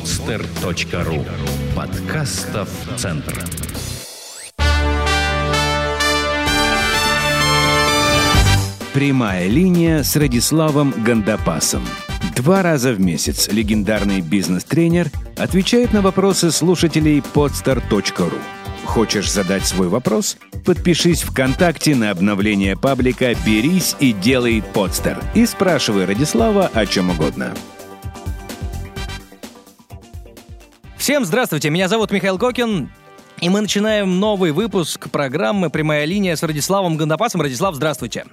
podster.ru Подкастов Центр. Прямая линия с Радиславом Гандапасом. Два раза в месяц легендарный бизнес-тренер отвечает на вопросы слушателей podster.ru. Хочешь задать свой вопрос? Подпишись ВКонтакте на обновление паблика «Берись и делай подстер» и спрашивай Радислава о чем угодно. Всем здравствуйте, меня зовут Михаил Кокин, и мы начинаем новый выпуск программы «Прямая линия» с Радиславом Гандапасом. Радислав, здравствуйте.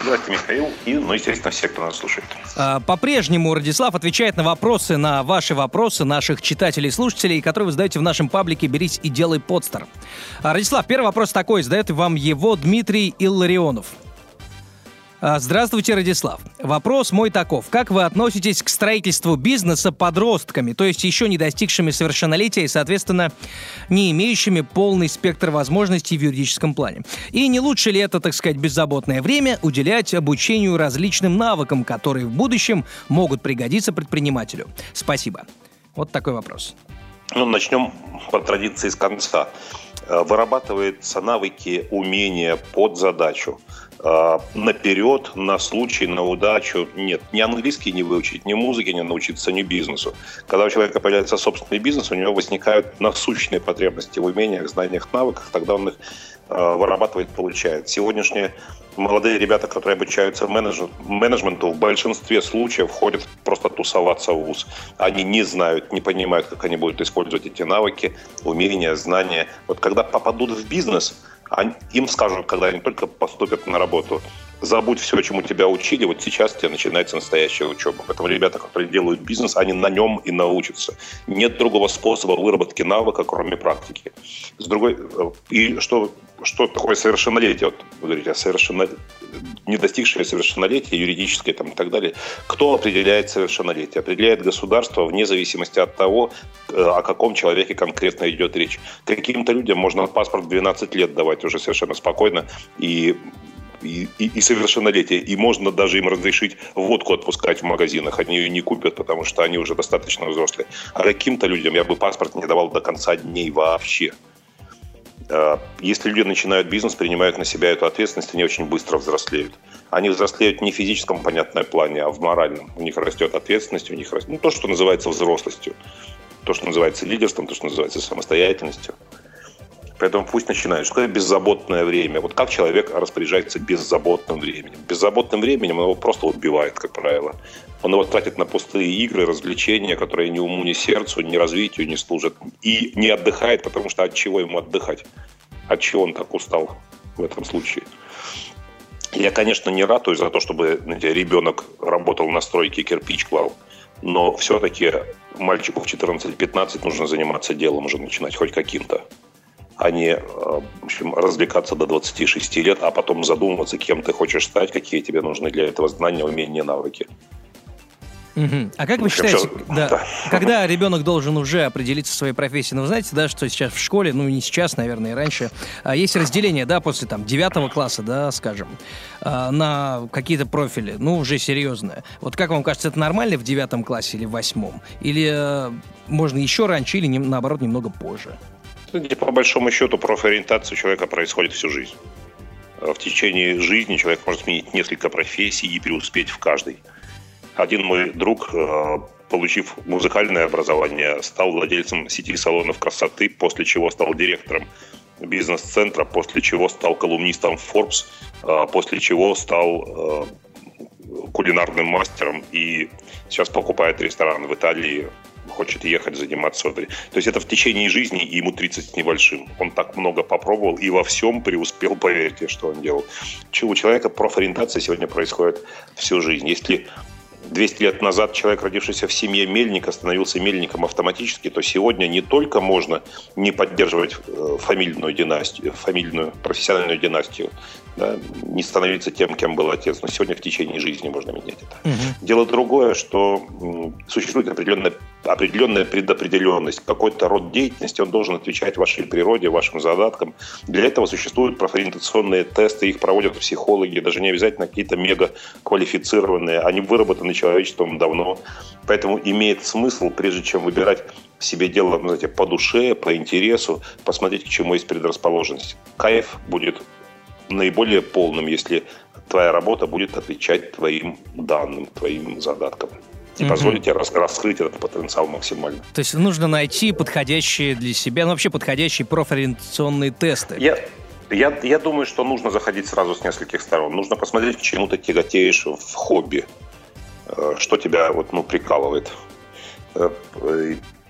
Здравствуйте, Михаил, и, ну, естественно, все, кто нас слушает. А, по-прежнему Радислав отвечает на вопросы, на ваши вопросы наших читателей и слушателей, которые вы задаете в нашем паблике «Берись и делай подстер». А, Радислав, первый вопрос такой, задает вам его Дмитрий Илларионов. А, здравствуйте, Радислав. Вопрос мой таков. Как вы относитесь к строительству бизнеса подростками, то есть еще не достигшими совершеннолетия и, соответственно, не имеющими полный спектр возможностей в юридическом плане? И не лучше ли это, так сказать, беззаботное время уделять обучению различным навыкам, которые в будущем могут пригодиться предпринимателю? Спасибо. Вот такой вопрос. Ну, начнем по традиции с конца. Э, вырабатываются навыки, умения под задачу – наперед, на случай, на удачу. Нет, ни английский не выучить, ни музыки не научиться, ни бизнесу. Когда у человека появляется собственный бизнес, у него возникают насущные потребности в умениях, знаниях, навыках, тогда он их э, вырабатывает, получает. Сегодняшние молодые ребята, которые обучаются менеджменту, в большинстве случаев ходят просто тусоваться в ВУЗ. Они не знают, не понимают, как они будут использовать эти навыки, умения, знания. Вот когда попадут в бизнес – им скажут, когда они только поступят на работу, забудь все, чему тебя учили, вот сейчас у тебя начинается настоящая учеба. Поэтому ребята, которые делают бизнес, они на нем и научатся. Нет другого способа выработки навыка, кроме практики. С другой, э, и что, что такое совершеннолетие? Вот вы говорите, совершенно, не достигшее совершеннолетия, юридическое там, и так далее. Кто определяет совершеннолетие? Определяет государство вне зависимости от того, э, о каком человеке конкретно идет речь. Каким-то людям можно паспорт в 12 лет давать уже совершенно спокойно, и и, и, и совершеннолетие. И можно даже им разрешить водку отпускать в магазинах. Они ее не купят, потому что они уже достаточно взрослые. А каким-то людям я бы паспорт не давал до конца дней вообще. А, если люди начинают бизнес, принимают на себя эту ответственность, они очень быстро взрослеют. Они взрослеют не в физическом, понятном плане, а в моральном. У них растет ответственность, у них растет ну, то, что называется взрослостью, то, что называется лидерством, то, что называется самостоятельностью. Поэтому пусть начинают. Что такое беззаботное время? Вот как человек распоряжается беззаботным временем? Беззаботным временем он его просто убивает, как правило. Он его тратит на пустые игры, развлечения, которые ни уму, ни сердцу, ни развитию не служат. И не отдыхает, потому что от чего ему отдыхать? От чего он так устал в этом случае? Я, конечно, не ратую за то, чтобы знаете, ребенок работал на стройке, кирпич клал. Но все-таки мальчику в 14-15 нужно заниматься делом уже начинать, хоть каким-то а не э, в общем, развлекаться до 26 лет, а потом задумываться, кем ты хочешь стать, какие тебе нужны для этого знания, умения, навыки. Угу. А как вы считаете, все... да, да. когда ребенок должен уже определиться своей профессии? Ну, вы знаете, да, что сейчас в школе, ну, не сейчас, наверное, и раньше, а есть разделение, да, после там девятого класса, да, скажем, а, на какие-то профили, ну, уже серьезное. Вот как вам кажется, это нормально в девятом классе или в восьмом? Или э, можно еще раньше, или, наоборот, немного позже? По большому счету, профориентация человека происходит всю жизнь. В течение жизни человек может сменить несколько профессий и преуспеть в каждой. Один мой друг, э, получив музыкальное образование, стал владельцем сети салонов красоты, после чего стал директором бизнес-центра, после чего стал колумнистом Forbes, э, после чего стал э, кулинарным мастером и сейчас покупает ресторан в Италии хочет ехать заниматься. То есть это в течение жизни, и ему 30 с небольшим. Он так много попробовал и во всем преуспел, поверьте, что он делал. У человека профориентация сегодня происходит всю жизнь. Если 200 лет назад человек, родившийся в семье мельника, становился мельником автоматически, то сегодня не только можно не поддерживать э, фамильную династию, фамильную профессиональную династию, да, не становиться тем, кем был отец, но сегодня в течение жизни можно менять это. Угу. Дело другое, что существует определенная определенная предопределенность, какой-то род деятельности, он должен отвечать вашей природе, вашим задаткам. Для этого существуют профориентационные тесты, их проводят психологи, даже не обязательно какие-то мега квалифицированные, они выработаны человечеством давно. Поэтому имеет смысл, прежде чем выбирать себе дело ну, знаете, по душе, по интересу, посмотреть, к чему есть предрасположенность. Кайф будет наиболее полным, если твоя работа будет отвечать твоим данным, твоим задаткам и угу. позволите рас, раскрыть этот потенциал максимально. То есть нужно найти подходящие для себя, ну вообще подходящие профориентационные тесты. Я, я, я думаю, что нужно заходить сразу с нескольких сторон. Нужно посмотреть, к чему ты тяготеешь в хобби, э, что тебя вот, ну, прикалывает.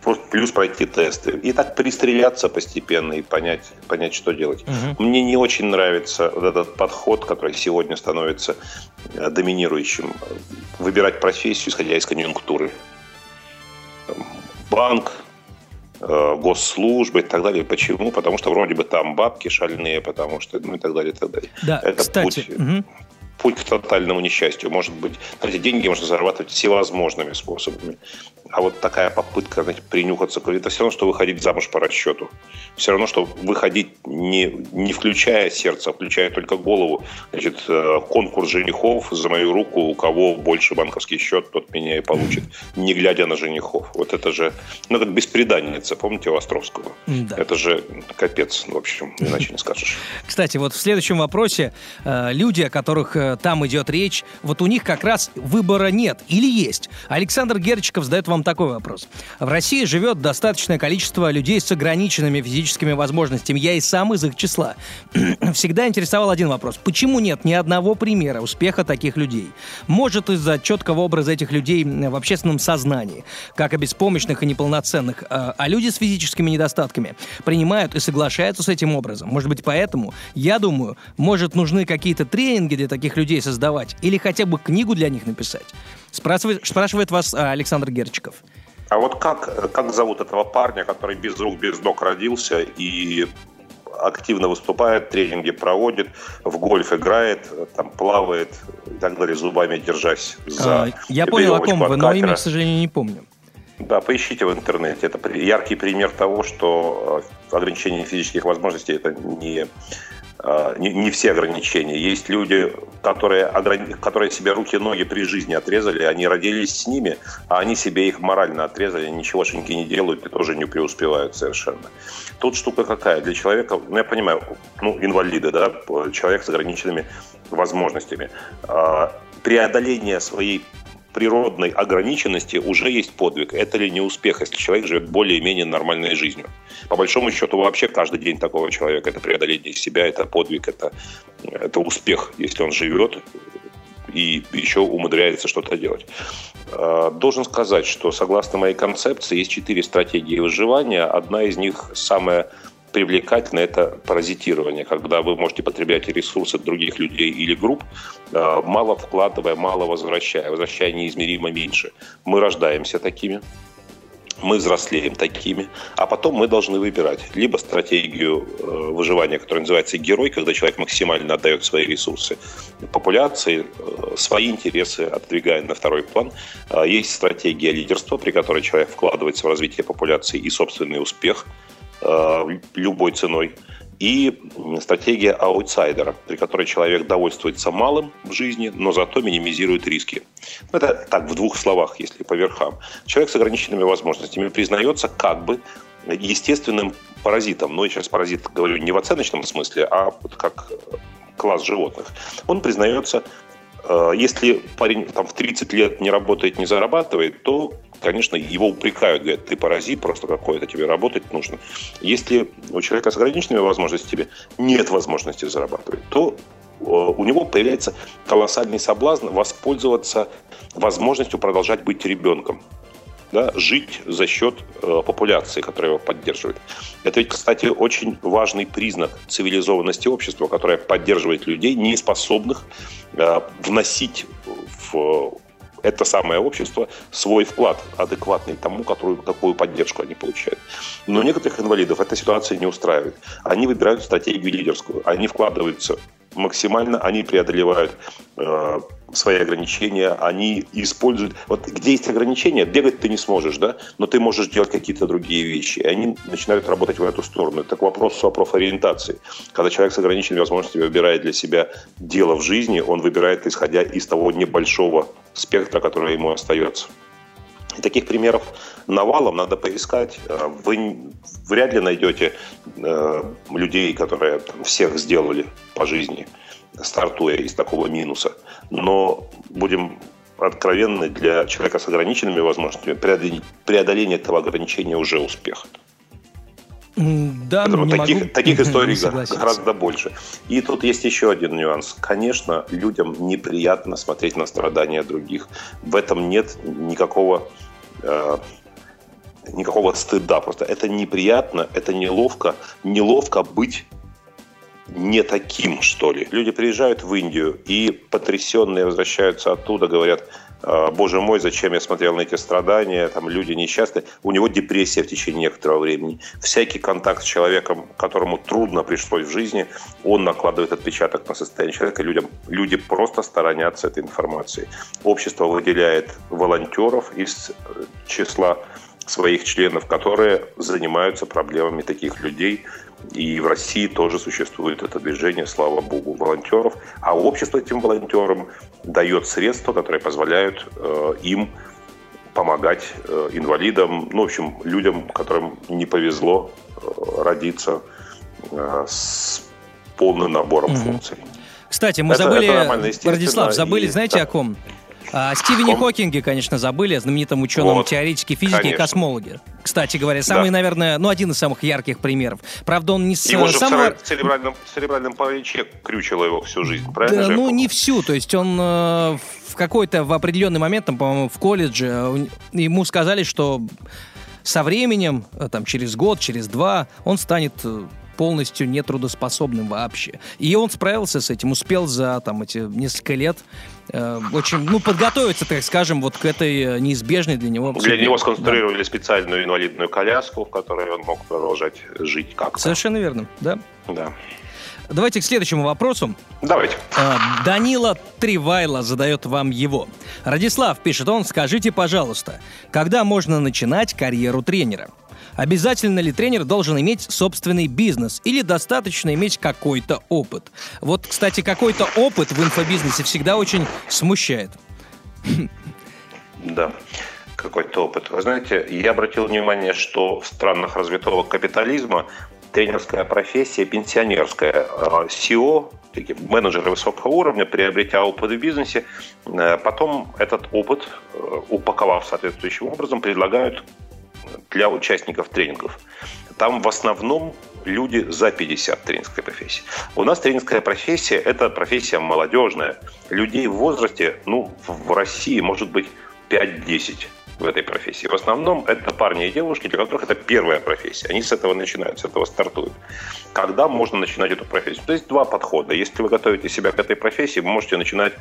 Э, плюс пройти тесты. И так пристреляться постепенно и понять, понять что делать. Угу. Мне не очень нравится вот этот подход, который сегодня становится э, доминирующим. Выбирать профессию, исходя из конъюнктуры. Банк, э, госслужбы и так далее. Почему? Потому что вроде бы там бабки шальные, потому что, ну и так далее, и так далее. Да, Это кстати, путь, угу. путь к тотальному несчастью. Может быть, знаете, деньги можно зарабатывать всевозможными способами. А вот такая попытка знаете, принюхаться, это все равно, что выходить замуж по расчету. Все равно, что выходить не, не включая сердце, а включая только голову. Значит, э, конкурс женихов за мою руку, у кого больше банковский счет, тот меня и получит, не глядя на женихов. Вот это же, ну, как беспреданница, помните у Островского? Да. Это же капец, в общем, иначе не скажешь. Кстати, вот в следующем вопросе э, люди, о которых э, там идет речь, вот у них как раз выбора нет или есть. Александр Герчиков задает вам вам такой вопрос. В России живет достаточное количество людей с ограниченными физическими возможностями. Я и сам из их числа. Всегда интересовал один вопрос. Почему нет ни одного примера успеха таких людей? Может, из-за четкого образа этих людей в общественном сознании, как и беспомощных и неполноценных, а, а люди с физическими недостатками принимают и соглашаются с этим образом. Может быть, поэтому, я думаю, может, нужны какие-то тренинги для таких людей создавать или хотя бы книгу для них написать. Спрашивает, спрашивает вас а, Александр Герчиков. А вот как, как зовут этого парня, который без рук, без ног родился и активно выступает, тренинги проводит, в гольф играет, там плавает и так далее, зубами держась за а, Я понял, о ком вы, но имя, к сожалению, не помню. Да, поищите в интернете. Это яркий пример того, что э, ограничение физических возможностей это не не, не все ограничения. Есть люди, которые, которые себе руки и ноги при жизни отрезали, они родились с ними, а они себе их морально отрезали, ничегошеньки не делают и тоже не преуспевают совершенно. Тут штука какая? Для человека, ну я понимаю, ну инвалиды, да, человек с ограниченными возможностями. А, преодоление своей природной ограниченности уже есть подвиг. Это ли не успех, если человек живет более-менее нормальной жизнью? По большому счету, вообще каждый день такого человека – это преодоление себя, это подвиг, это, это успех, если он живет и еще умудряется что-то делать. А, должен сказать, что согласно моей концепции есть четыре стратегии выживания. Одна из них самая привлекательно это паразитирование, когда вы можете потреблять ресурсы других людей или групп, э, мало вкладывая, мало возвращая, возвращая неизмеримо меньше. Мы рождаемся такими, мы взрослеем такими, а потом мы должны выбирать либо стратегию э, выживания, которая называется герой, когда человек максимально отдает свои ресурсы популяции, э, свои интересы отодвигая на второй план. Есть стратегия лидерства, при которой человек вкладывается в развитие популяции и собственный успех – любой ценой. И стратегия аутсайдера, при которой человек довольствуется малым в жизни, но зато минимизирует риски. Это так, в двух словах, если по верхам. Человек с ограниченными возможностями признается как бы естественным паразитом. Но я сейчас паразит говорю не в оценочном смысле, а вот как класс животных. Он признается э, если парень там, в 30 лет не работает, не зарабатывает, то конечно, его упрекают, говорят, ты паразит просто какой-то, тебе работать нужно. Если у человека с ограниченными возможностями нет возможности зарабатывать, то э, у него появляется колоссальный соблазн воспользоваться возможностью продолжать быть ребенком. Да, жить за счет э, популяции, которая его поддерживает. Это ведь, кстати, очень важный признак цивилизованности общества, которое поддерживает людей, не способных э, вносить в это самое общество свой вклад адекватный тому, которую, какую поддержку они получают. Но некоторых инвалидов эта ситуация не устраивает. Они выбирают стратегию лидерскую. Они вкладываются максимально, они преодолевают э, свои ограничения, они используют... Вот где есть ограничения, бегать ты не сможешь, да, но ты можешь делать какие-то другие вещи. И они начинают работать в эту сторону. Это к вопросу о профориентации. Когда человек с ограниченными возможностями выбирает для себя дело в жизни, он выбирает, исходя из того небольшого спектра, который ему остается. И таких примеров навалом надо поискать. Вы вряд ли найдете э, людей, которые там, всех сделали по жизни стартуя из такого минуса. Но будем откровенны, для человека с ограниченными возможностями преодоление, этого ограничения уже успех. Да, Поэтому таких, могу таких историй гораздо больше. И тут есть еще один нюанс. Конечно, людям неприятно смотреть на страдания других. В этом нет никакого э, никакого стыда. Просто это неприятно, это неловко. Неловко быть не таким, что ли. Люди приезжают в Индию и потрясенные возвращаются оттуда, говорят, «А, боже мой, зачем я смотрел на эти страдания, там люди несчастные. У него депрессия в течение некоторого времени. Всякий контакт с человеком, которому трудно пришлось в жизни, он накладывает отпечаток на состояние человека. Людям, люди просто сторонятся этой информации. Общество выделяет волонтеров из числа своих членов, которые занимаются проблемами таких людей – и в России тоже существует это движение, слава богу, волонтеров. А общество этим волонтерам дает средства, которые позволяют э, им помогать э, инвалидам, ну, в общем, людям, которым не повезло э, родиться э, с полным набором mm-hmm. функций. Кстати, мы это, забыли, это Владислав, забыли, и, знаете, да. о ком? О Стивене Ком? Хокинге, конечно, забыли, о знаменитом ученом вот, теоретике физики конечно. и космологе. Кстати говоря, самый, да. наверное, ну, один из самых ярких примеров. Правда, он не с его же самого... в церебральном, церебральном параличе крючило его всю жизнь, правильно? Да, ну, не всю. То есть он э, в какой-то, в определенный момент, там, по-моему, в колледже, э, ему сказали, что со временем, э, там, через год, через два, он станет э, полностью нетрудоспособным вообще. И он справился с этим, успел за там эти несколько лет э, очень, ну, подготовиться, так скажем, вот к этой э, неизбежной для него... Для него сконструировали да. специальную инвалидную коляску, в которой он мог продолжать жить как-то. Совершенно верно, да. Да. Давайте к следующему вопросу. Давайте. А, Данила Тривайла задает вам его. Радислав пишет он, скажите, пожалуйста, когда можно начинать карьеру тренера? Обязательно ли тренер должен иметь собственный бизнес или достаточно иметь какой-то опыт? Вот, кстати, какой-то опыт в инфобизнесе всегда очень смущает. Да, какой-то опыт. Вы знаете, я обратил внимание, что в странах развитого капитализма тренерская профессия пенсионерская. А такие менеджеры высокого уровня, приобретя опыт в бизнесе, э, потом этот опыт, э, упаковав соответствующим образом, предлагают для участников тренингов. Там в основном люди за 50 тренерской профессии. У нас тренерская профессия – это профессия молодежная. Людей в возрасте, ну, в России может быть 5-10 в этой профессии. В основном это парни и девушки, для которых это первая профессия. Они с этого начинают, с этого стартуют. Когда можно начинать эту профессию? То есть два подхода. Если вы готовите себя к этой профессии, вы можете начинать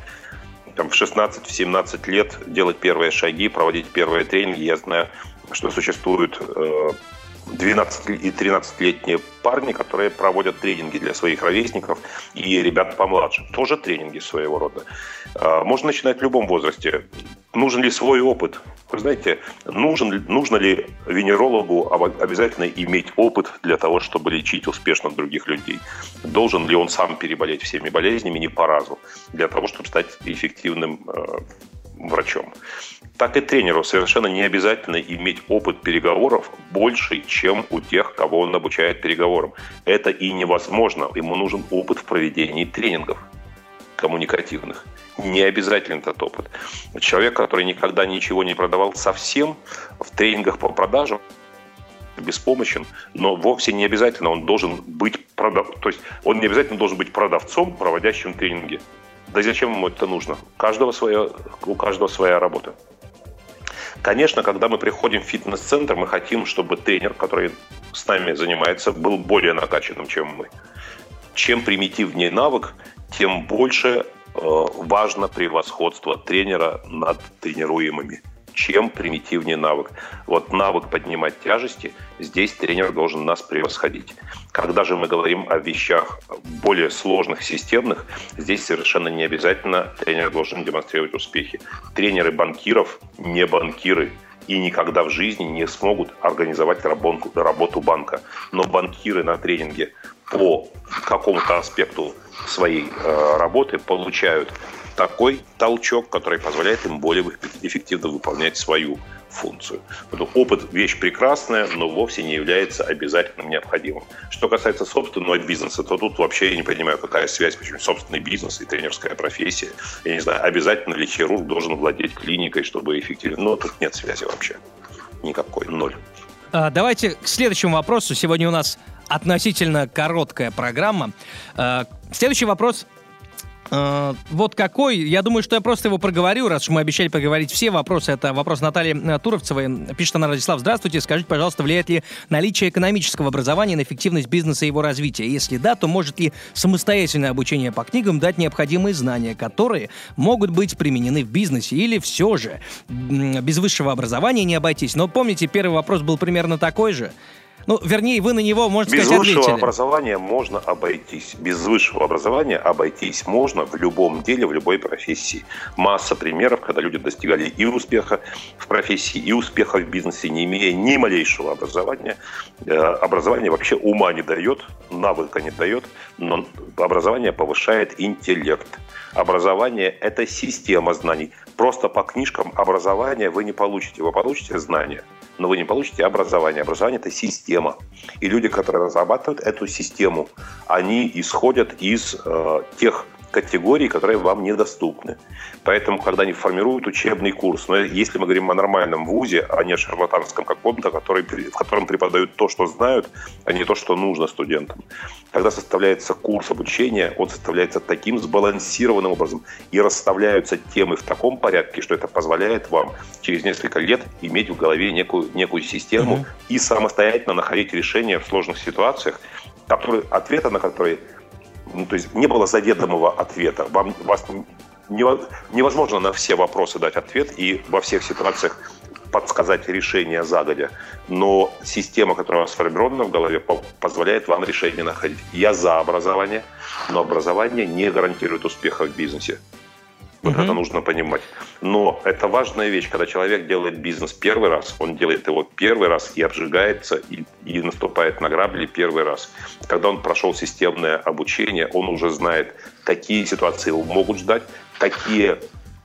там, в 16-17 лет делать первые шаги, проводить первые тренинги. Я знаю что существуют 12 э, и 13-летние парни, которые проводят тренинги для своих ровесников и ребят помладше. Тоже тренинги своего рода. А, можно начинать в любом возрасте. Нужен ли свой опыт? Вы знаете, нужен, нужно ли венерологу обязательно иметь опыт для того, чтобы лечить успешно других людей? Должен ли он сам переболеть всеми болезнями не по разу для того, чтобы стать эффективным э, врачом? Так и тренеру совершенно не обязательно иметь опыт переговоров больше, чем у тех, кого он обучает переговорам. Это и невозможно. Ему нужен опыт в проведении тренингов коммуникативных. Не обязательно этот опыт. Человек, который никогда ничего не продавал совсем в тренингах по продажам, беспомощен, но вовсе не обязательно он должен быть продав... то есть он не обязательно должен быть продавцом, проводящим тренинги. Да зачем ему это нужно? У каждого своя, у каждого своя работа. Конечно, когда мы приходим в фитнес-центр, мы хотим, чтобы тренер, который с нами занимается, был более накачанным, чем мы. Чем примитивнее навык, тем больше э, важно превосходство тренера над тренируемыми. Чем примитивнее навык. Вот навык поднимать тяжести, здесь тренер должен нас превосходить. Когда же мы говорим о вещах более сложных, системных, здесь совершенно не обязательно тренер должен демонстрировать успехи. Тренеры банкиров не банкиры и никогда в жизни не смогут организовать работу, работу банка. Но банкиры на тренинге по какому-то аспекту своей э, работы получают такой толчок, который позволяет им более эффективно выполнять свою функцию. Поэтому опыт – вещь прекрасная, но вовсе не является обязательным необходимым. Что касается собственного бизнеса, то тут вообще я не понимаю, какая связь между собственный бизнес и тренерская профессия. Я не знаю, обязательно ли хирург должен владеть клиникой, чтобы эффективно... Но тут нет связи вообще. Никакой. Ноль. А, давайте к следующему вопросу. Сегодня у нас относительно короткая программа. А, следующий вопрос вот какой, я думаю, что я просто его проговорю, раз уж мы обещали поговорить все вопросы. Это вопрос Натальи э, Туровцевой. Пишет она, Радислав, здравствуйте, скажите, пожалуйста, влияет ли наличие экономического образования на эффективность бизнеса и его развития? Если да, то может ли самостоятельное обучение по книгам дать необходимые знания, которые могут быть применены в бизнесе? Или все же без высшего образования не обойтись? Но помните, первый вопрос был примерно такой же. Ну, вернее, вы на него, можно Без сказать, высшего ответили. образования можно обойтись. Без высшего образования обойтись можно в любом деле, в любой профессии. Масса примеров, когда люди достигали и успеха в профессии, и успеха в бизнесе, не имея ни малейшего образования. Э, образование вообще ума не дает, навыка не дает, но образование повышает интеллект. Образование – это система знаний. Просто по книжкам образование вы не получите, вы получите знания – но вы не получите образование. Образование – это система. И люди, которые разрабатывают эту систему, они исходят из э, тех категорий, которые вам недоступны. Поэтому, когда они формируют учебный курс, но если мы говорим о нормальном вузе, а не о шарлатанском каком-то, который, в котором преподают то, что знают, а не то, что нужно студентам. Когда составляется курс обучения, он составляется таким сбалансированным образом и расставляются темы в таком порядке, что это позволяет вам через несколько лет иметь в голове некую, некую систему угу. и самостоятельно находить решения в сложных ситуациях, которые, ответы на которые ну, то есть не было заведомого ответа. Вам, вас невозможно на все вопросы дать ответ и во всех ситуациях подсказать решение загодя. Но система, которая у вас сформирована в голове, позволяет вам решение находить. Я за образование, но образование не гарантирует успеха в бизнесе. Вот угу. это нужно понимать. Но это важная вещь, когда человек делает бизнес первый раз, он делает его первый раз и обжигается, и, и наступает на грабли первый раз. Когда он прошел системное обучение, он уже знает, какие ситуации его могут ждать, какие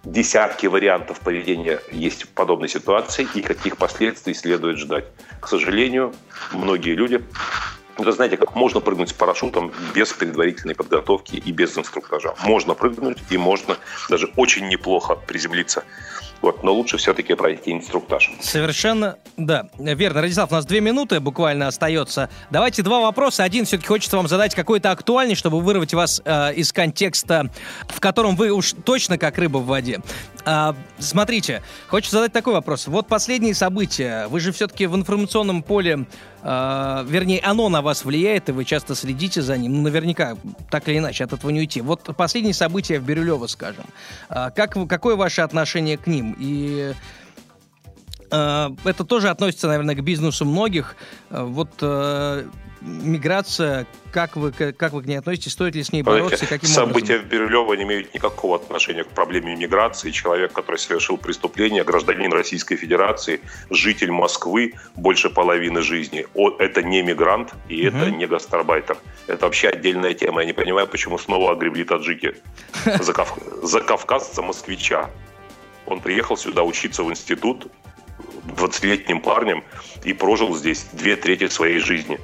десятки вариантов поведения есть в подобной ситуации и каких последствий следует ждать. К сожалению, многие люди это знаете, как можно прыгнуть с парашютом без предварительной подготовки и без инструктажа. Можно прыгнуть и можно даже очень неплохо приземлиться вот, но лучше все-таки пройти инструктаж. Совершенно, да, верно. Радислав, у нас две минуты буквально остается. Давайте два вопроса. Один все-таки хочется вам задать какой-то актуальный, чтобы вырвать вас э, из контекста, в котором вы уж точно как рыба в воде. А, смотрите, хочется задать такой вопрос. Вот последние события. Вы же все-таки в информационном поле, э, вернее, оно на вас влияет, и вы часто следите за ним. Ну, наверняка, так или иначе, от этого не уйти. Вот последние события в Бирюлево, скажем. А, как, какое ваше отношение к ним? И э, это тоже относится, наверное, к бизнесу многих. Э, вот э, миграция, как вы, как вы к ней относитесь, стоит ли с ней бороться, Знаете, каким События образом? в Бирюлево не имеют никакого отношения к проблеме миграции. Человек, который совершил преступление, гражданин Российской Федерации, житель Москвы больше половины жизни. Это не мигрант и угу. это не гастарбайтер. Это вообще отдельная тема. Я не понимаю, почему снова огребли таджики за, кав... за кавказца москвича. Он приехал сюда учиться в институт 20-летним парнем и прожил здесь две трети своей жизни.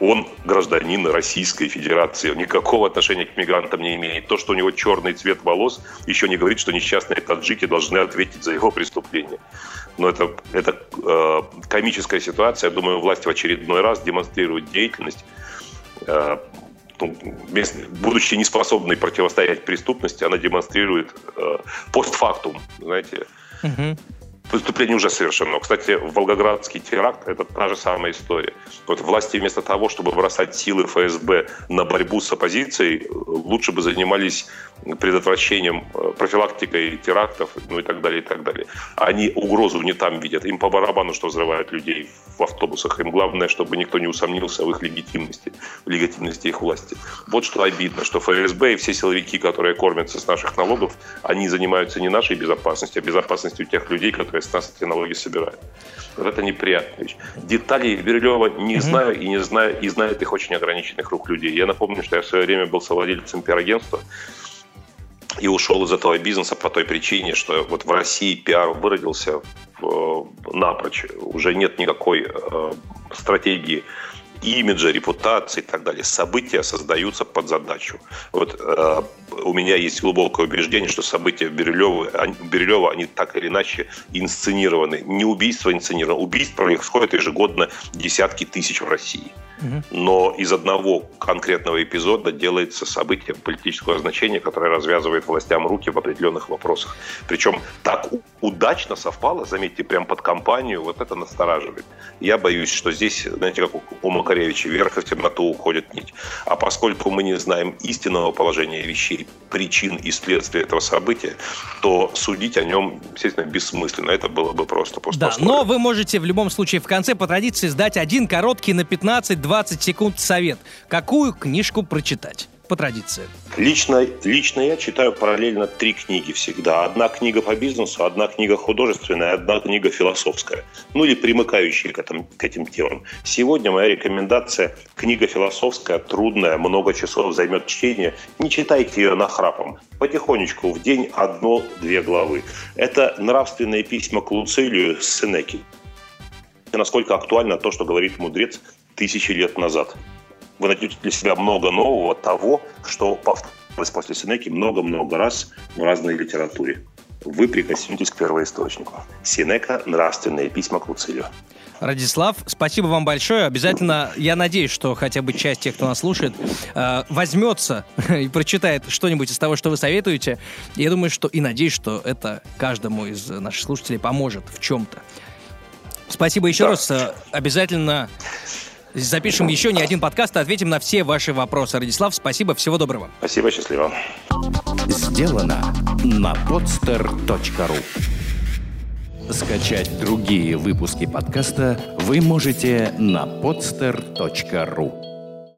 Он гражданин Российской Федерации, никакого отношения к мигрантам не имеет. То, что у него черный цвет волос, еще не говорит, что несчастные таджики должны ответить за его преступление. Но это, это э, комическая ситуация. Я думаю, власть в очередной раз демонстрирует деятельность э, ну, будучи неспособной противостоять преступности, она демонстрирует э, постфактум, знаете. Угу. Преступление уже совершено. Кстати, Волгоградский теракт – это та же самая история. Вот власти вместо того, чтобы бросать силы ФСБ на борьбу с оппозицией, лучше бы занимались предотвращением, э, профилактикой терактов, ну и так далее, и так далее. Они угрозу не там видят. Им по барабану, что взрывают людей в автобусах. Им главное, чтобы никто не усомнился в их легитимности, в легитимности их власти. Вот что обидно, что ФСБ и все силовики, которые кормятся с наших налогов, они занимаются не нашей безопасностью, а безопасностью тех людей, которые с нас эти налоги собирают. Вот это неприятная вещь. Деталей Бирюлева не mm-hmm. знаю и не знаю, и знает их очень ограниченных рук людей. Я напомню, что я в свое время был совладельцем пиар-агентства, и ушел из этого бизнеса по той причине, что вот в России пиар выродился э, напрочь. Уже нет никакой э, стратегии имиджа, репутации и так далее. События создаются под задачу. Вот э, у меня есть глубокое убеждение, что события Бирюлева, они, они так или иначе инсценированы. Не убийство инсценировано. Убийств происходит ежегодно десятки тысяч в России. Но из одного конкретного эпизода делается событие политического значения, которое развязывает властям руки в определенных вопросах. Причем так удачно совпало, заметьте, прям под кампанию, вот это настораживает. Я боюсь, что здесь, знаете, как у Макаревича, вверх и в темноту уходит нить. А поскольку мы не знаем истинного положения вещей, причин и следствия этого события, то судить о нем, естественно, бессмысленно. Это было бы просто просто. Да, но вы можете в любом случае в конце по традиции сдать один короткий на 15 20 секунд совет. Какую книжку прочитать? по традиции? Лично, лично я читаю параллельно три книги всегда. Одна книга по бизнесу, одна книга художественная, одна книга философская. Ну или примыкающие к, этим, к этим темам. Сегодня моя рекомендация – книга философская, трудная, много часов займет чтение. Не читайте ее нахрапом. Потихонечку в день одно-две главы. Это нравственные письма к Луцилию Сенеки. Насколько актуально то, что говорит мудрец тысячи лет назад. Вы найдете для себя много нового того, что повторилось после Синеки много-много раз в разной литературе. Вы прикоснетесь к первоисточнику. Синека «Нравственные письма к Луцилию». Радислав, спасибо вам большое. Обязательно, я надеюсь, что хотя бы часть тех, кто нас слушает, э, возьмется и прочитает что-нибудь из того, что вы советуете. Я думаю, что и надеюсь, что это каждому из наших слушателей поможет в чем-то. Спасибо еще да. раз. Обязательно запишем еще не один подкаст и ответим на все ваши вопросы. Радислав, спасибо, всего доброго. Спасибо, счастливо. Сделано на podster.ru Скачать другие выпуски подкаста вы можете на podster.ru